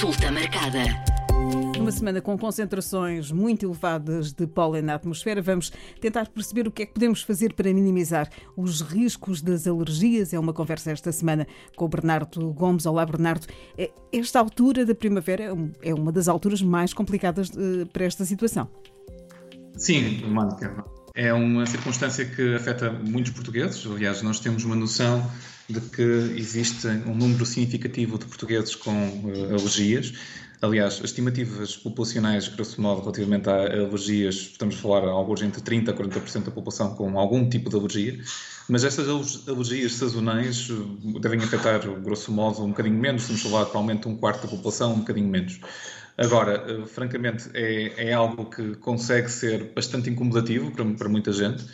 Consulta marcada. Numa semana com concentrações muito elevadas de pólen na atmosfera, vamos tentar perceber o que é que podemos fazer para minimizar os riscos das alergias. É uma conversa esta semana com o Bernardo Gomes. Olá, Bernardo. É, esta altura da primavera é uma das alturas mais complicadas eh, para esta situação. Sim, Mónica. É uma circunstância que afeta muitos portugueses. Aliás, nós temos uma noção de que existe um número significativo de portugueses com uh, alergias. Aliás, as estimativas populacionais, grosso modo, relativamente a alergias, estamos a falar alguns entre 30% a 40% da população com algum tipo de alergia, mas estas alergias sazonais eh, devem afetar, grosso modo, um bocadinho menos, estamos a falar provavelmente um quarto da população, um bocadinho menos. Agora, uh, francamente, é, é, algo que consegue ser bastante incomodativo para, para muita gente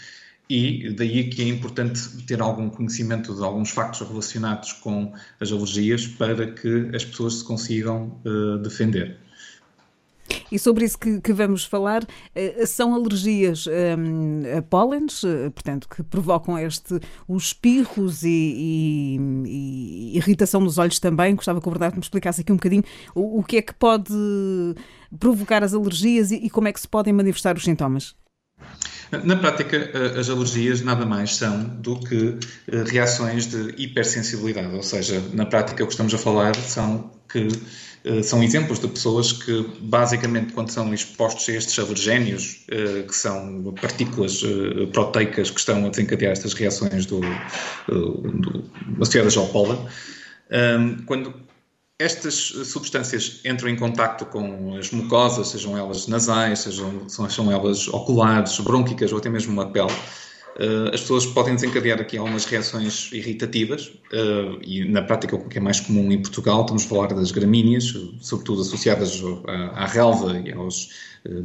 e daí que é importante ter algum conhecimento de alguns factos relacionados com as alergias para que as pessoas se consigam uh, defender. E sobre isso que, que vamos falar, uh, são alergias um, a pólenes, portanto, que provocam este, os espirros e, e, e, irritação nos olhos também. Gostava que o Bernardo me explicasse aqui um bocadinho o, o que é que pode provocar as alergias e, e como é que se podem manifestar os sintomas. Na prática, eh, as alergias nada mais são do que eh, reações de hipersensibilidade, ou seja, na prática o que estamos a falar são que eh, são exemplos de pessoas que, basicamente, quando são expostos a estes alergénios, que são partículas proteicas que estão a desencadear estas reações do, do, associadas ao pólen, quando estas substâncias entram em contacto com as mucosas, sejam elas nasais, sejam, sejam elas oculares, brônquicas ou até mesmo a pele. Uh, as pessoas podem desencadear aqui algumas reações irritativas uh, e na prática o que é mais comum em Portugal, estamos a falar das gramíneas, sobretudo associadas à, relva e aos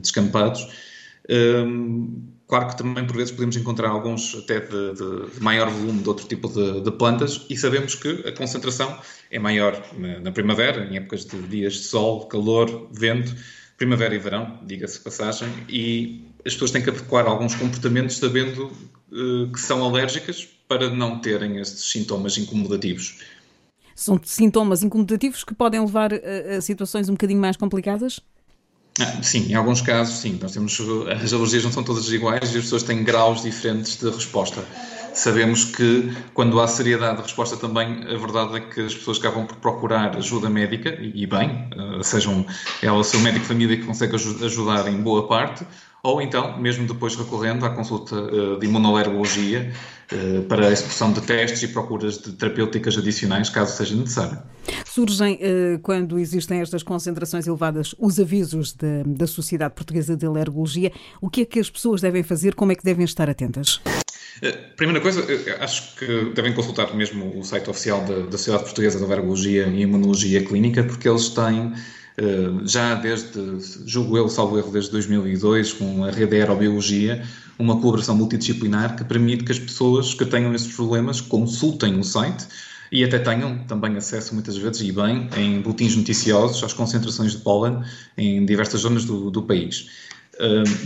descampados. Claro que também por vezes podemos encontrar alguns até de, de, de maior volume de outro tipo de, de, plantas e sabemos que a concentração é maior na, na, primavera, em épocas de dias de sol, calor, vento, primavera e verão, diga-se passagem, e as pessoas têm que adequar alguns comportamentos sabendo uh, que são alérgicas para não terem estes sintomas incomodativos. São sintomas incomodativos que podem levar a, a situações um bocadinho mais complicadas? Ah, sim, em alguns casos, sim. Nós temos as alergias não são todas iguais e as pessoas têm graus diferentes de resposta. Sabemos que quando há seriedade de resposta também, a verdade é que as pessoas acabam por procurar ajuda médica e bem, ah, sejam o seu médico de família que consegue ajudar em boa parte, ou então, mesmo depois recorrendo à consulta uh, de imunoalergologia uh, para a execução de testes e procuras de terapêuticas adicionais, caso seja necessário. Surgem, uh, quando existem estas concentrações elevadas, os avisos da Sociedade Portuguesa de Alergologia. O que é que as pessoas devem fazer? Como é que devem estar atentas? Primeira coisa, acho que devem consultar mesmo o site oficial da, da Sociedade Portuguesa de Alergologia e Imunologia Clínica, porque eles têm eh, já desde, julgo eu, salvo erro, desde 2002, com a rede Aerobiologia, uma colaboração multidisciplinar que permite que as pessoas que tenham esses problemas consultem o site e até tenham também acesso, muitas vezes, e bem, em boletins noticiosos às concentrações de pólen em diversas zonas do, do país.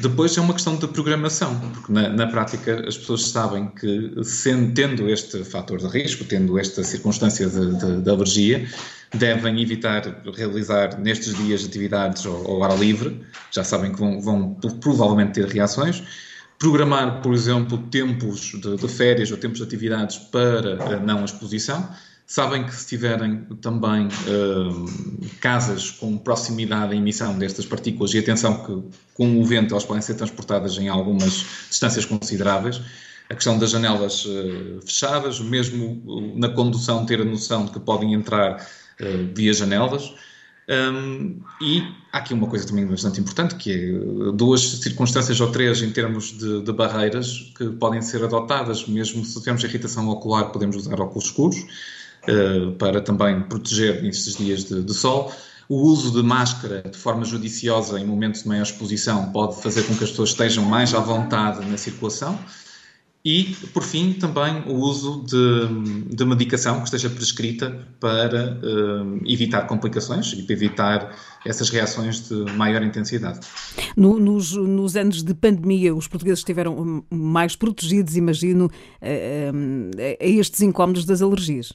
Depois é uma questão de programação, porque na, na prática as pessoas sabem que, sendo, tendo este fator de risco, tendo esta circunstância de alergia, devem evitar realizar nestes dias atividades ao, ao ar livre, já sabem que vão, vão, provavelmente ter reações. Programar, por exemplo, tempos de, de férias ou tempos de atividades para a não exposição. Sabem que se tiverem também uh, casas com proximidade à emissão destas partículas, e atenção que com o vento elas podem ser transportadas em algumas distâncias consideráveis, a questão das janelas uh, fechadas, mesmo na condução ter a noção de que podem entrar via janelas. Um, e há aqui uma coisa também bastante importante, que é duas circunstâncias ou três em termos de, de barreiras que podem ser adotadas, mesmo se tivermos irritação ocular, podemos usar óculos escuros uh, para também proteger nestes dias de, de sol. O uso de máscara de forma judiciosa em momentos de maior exposição pode fazer com que as pessoas estejam mais à vontade na circulação. E, por fim, também o uso de, de medicação que esteja prescrita para uh, evitar complicações e para evitar essas reações de maior intensidade. No, nos, nos, anos de pandemia, os portugueses estiveram mais protegidos, imagino, a, a, a estes incómodos das alergias.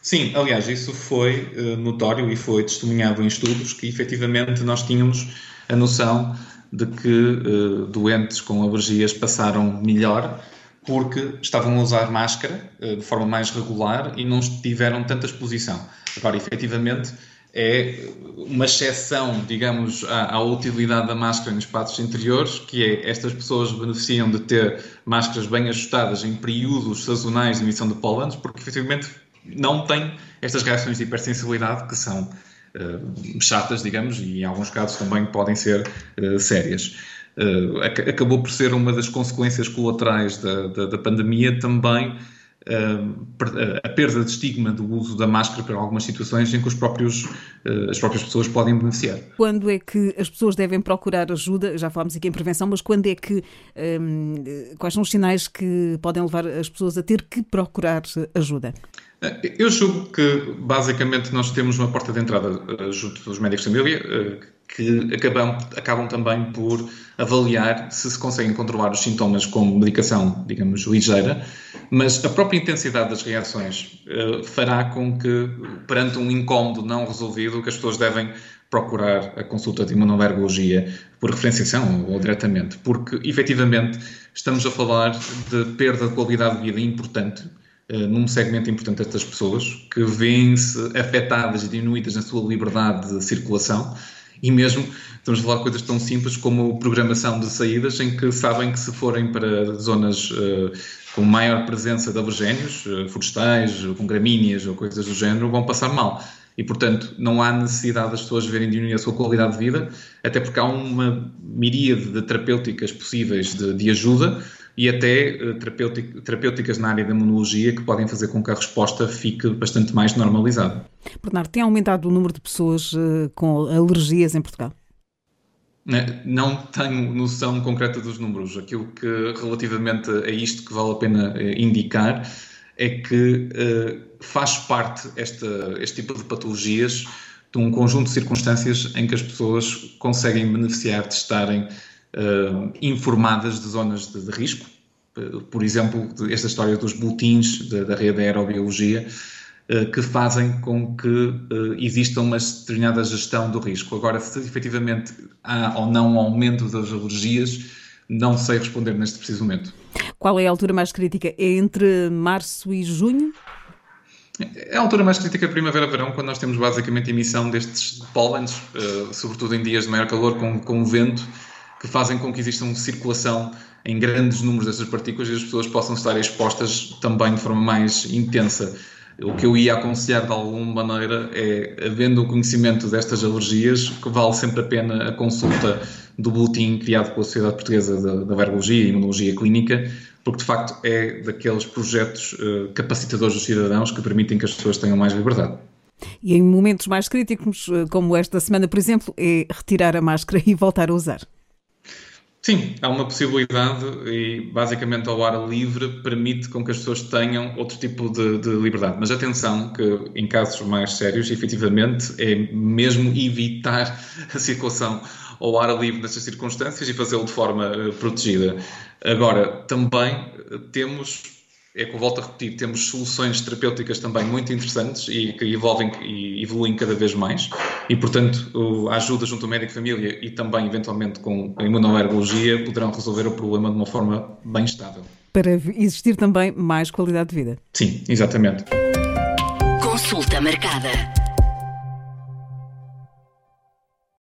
Sim, aliás, isso foi notório e foi testemunhado em estudos que efetivamente nós tínhamos a noção de que uh, doentes com alergias passaram melhor porque estavam a usar máscara uh, de forma mais regular e não tiveram tanta exposição. Agora, efetivamente, é uma exceção, digamos, à, à, utilidade da máscara nos espaços interiores, que é estas pessoas beneficiam de ter máscaras bem ajustadas em períodos sazonais de emissão de pólenes, porque efetivamente não têm estas reações de hipersensibilidade que são uh, chatas, digamos, e em alguns casos também podem ser uh, sérias. Uh, acabou por ser uma das consequências colaterais da, da, da pandemia também a perda de estigma do uso da máscara para algumas situações em que os próprios, as próprias pessoas podem beneficiar. Quando é que as pessoas devem procurar ajuda? Já falámos aqui em prevenção, mas quando é que. Um, quais são os sinais que podem levar as pessoas a ter que procurar ajuda? Eu julgo que, basicamente, nós temos uma porta de entrada junto dos médicos de família que acabam, acabam também por avaliar se se conseguem controlar os sintomas com medicação, digamos, ligeira, mas a própria intensidade das reações uh, fará com que, perante um incómodo não resolvido, que as pessoas devem procurar a consulta de imunoalergologia por referenciação ou, ou diretamente, porque, efetivamente, estamos a falar de perda de qualidade de vida importante eh, num segmento importante destas pessoas que vêm-se afetadas e diminuídas na sua liberdade de circulação e mesmo estamos a falar de coisas tão simples como programação de saídas em que sabem que se forem para zonas uh, com maior presença de alergénios, uh, florestais, com gramíneas ou coisas do género, vão passar mal. E, portanto, não há necessidade das pessoas verem diminuir a sua qualidade de vida, até porque há uma miríade de terapêuticas possíveis de, de ajuda e até uh, terapêuticas na área da imunologia que podem fazer com que a resposta fique bastante mais normalizada. Bernardo, tem aumentado o número de pessoas uh, com alergias em Portugal? Não tenho noção concreta dos números. Aquilo que, relativamente a isto, que vale a pena uh, indicar é que faz parte esta, este tipo de patologias de um conjunto de circunstâncias em que as pessoas conseguem beneficiar de estarem informadas de zonas de, de risco. Uh, por exemplo, esta história dos boletins da, da rede de aerobiologia, uh, que fazem com que exista uma determinada gestão do risco. Agora, se efetivamente há ou não um aumento das alergias, não sei responder neste preciso momento. Qual é a altura mais crítica? É entre março e junho? É a altura mais crítica primavera-verão, quando nós temos basicamente emissão destes pólenes, uh, sobretudo em dias de maior calor, com, com vento, que fazem com que exista uma circulação em grandes números dessas partículas e as pessoas possam estar expostas também de forma mais intensa. O que eu ia aconselhar de alguma maneira é, havendo o conhecimento destas alergias, que vale sempre a pena a consulta do boletim criado pela Sociedade Portuguesa da, da Virologia e Imunologia Clínica, porque de facto é daqueles projetos uh, capacitadores dos cidadãos que permitem que as pessoas tenham mais liberdade. E em momentos mais críticos, eh, como esta semana, por exemplo, é retirar a máscara e voltar a usar. Sim, há uma possibilidade e basicamente ao ar livre permite com que as pessoas tenham outro tipo de, de, liberdade. Mas atenção que em casos mais sérios, efetivamente, é mesmo evitar a circulação ao ar livre nessas circunstâncias e fazê-lo de forma uh, protegida. Agora, também temos é que eu volto a repetir, temos soluções terapêuticas também muito interessantes e que evolvem e evoluem cada vez mais e, portanto, a ajuda junto ao médico de família e também, eventualmente, com a imunoalergologia poderão resolver o problema de uma forma bem estável. Para existir também mais qualidade de vida. Sim, exatamente. Consulta marcada.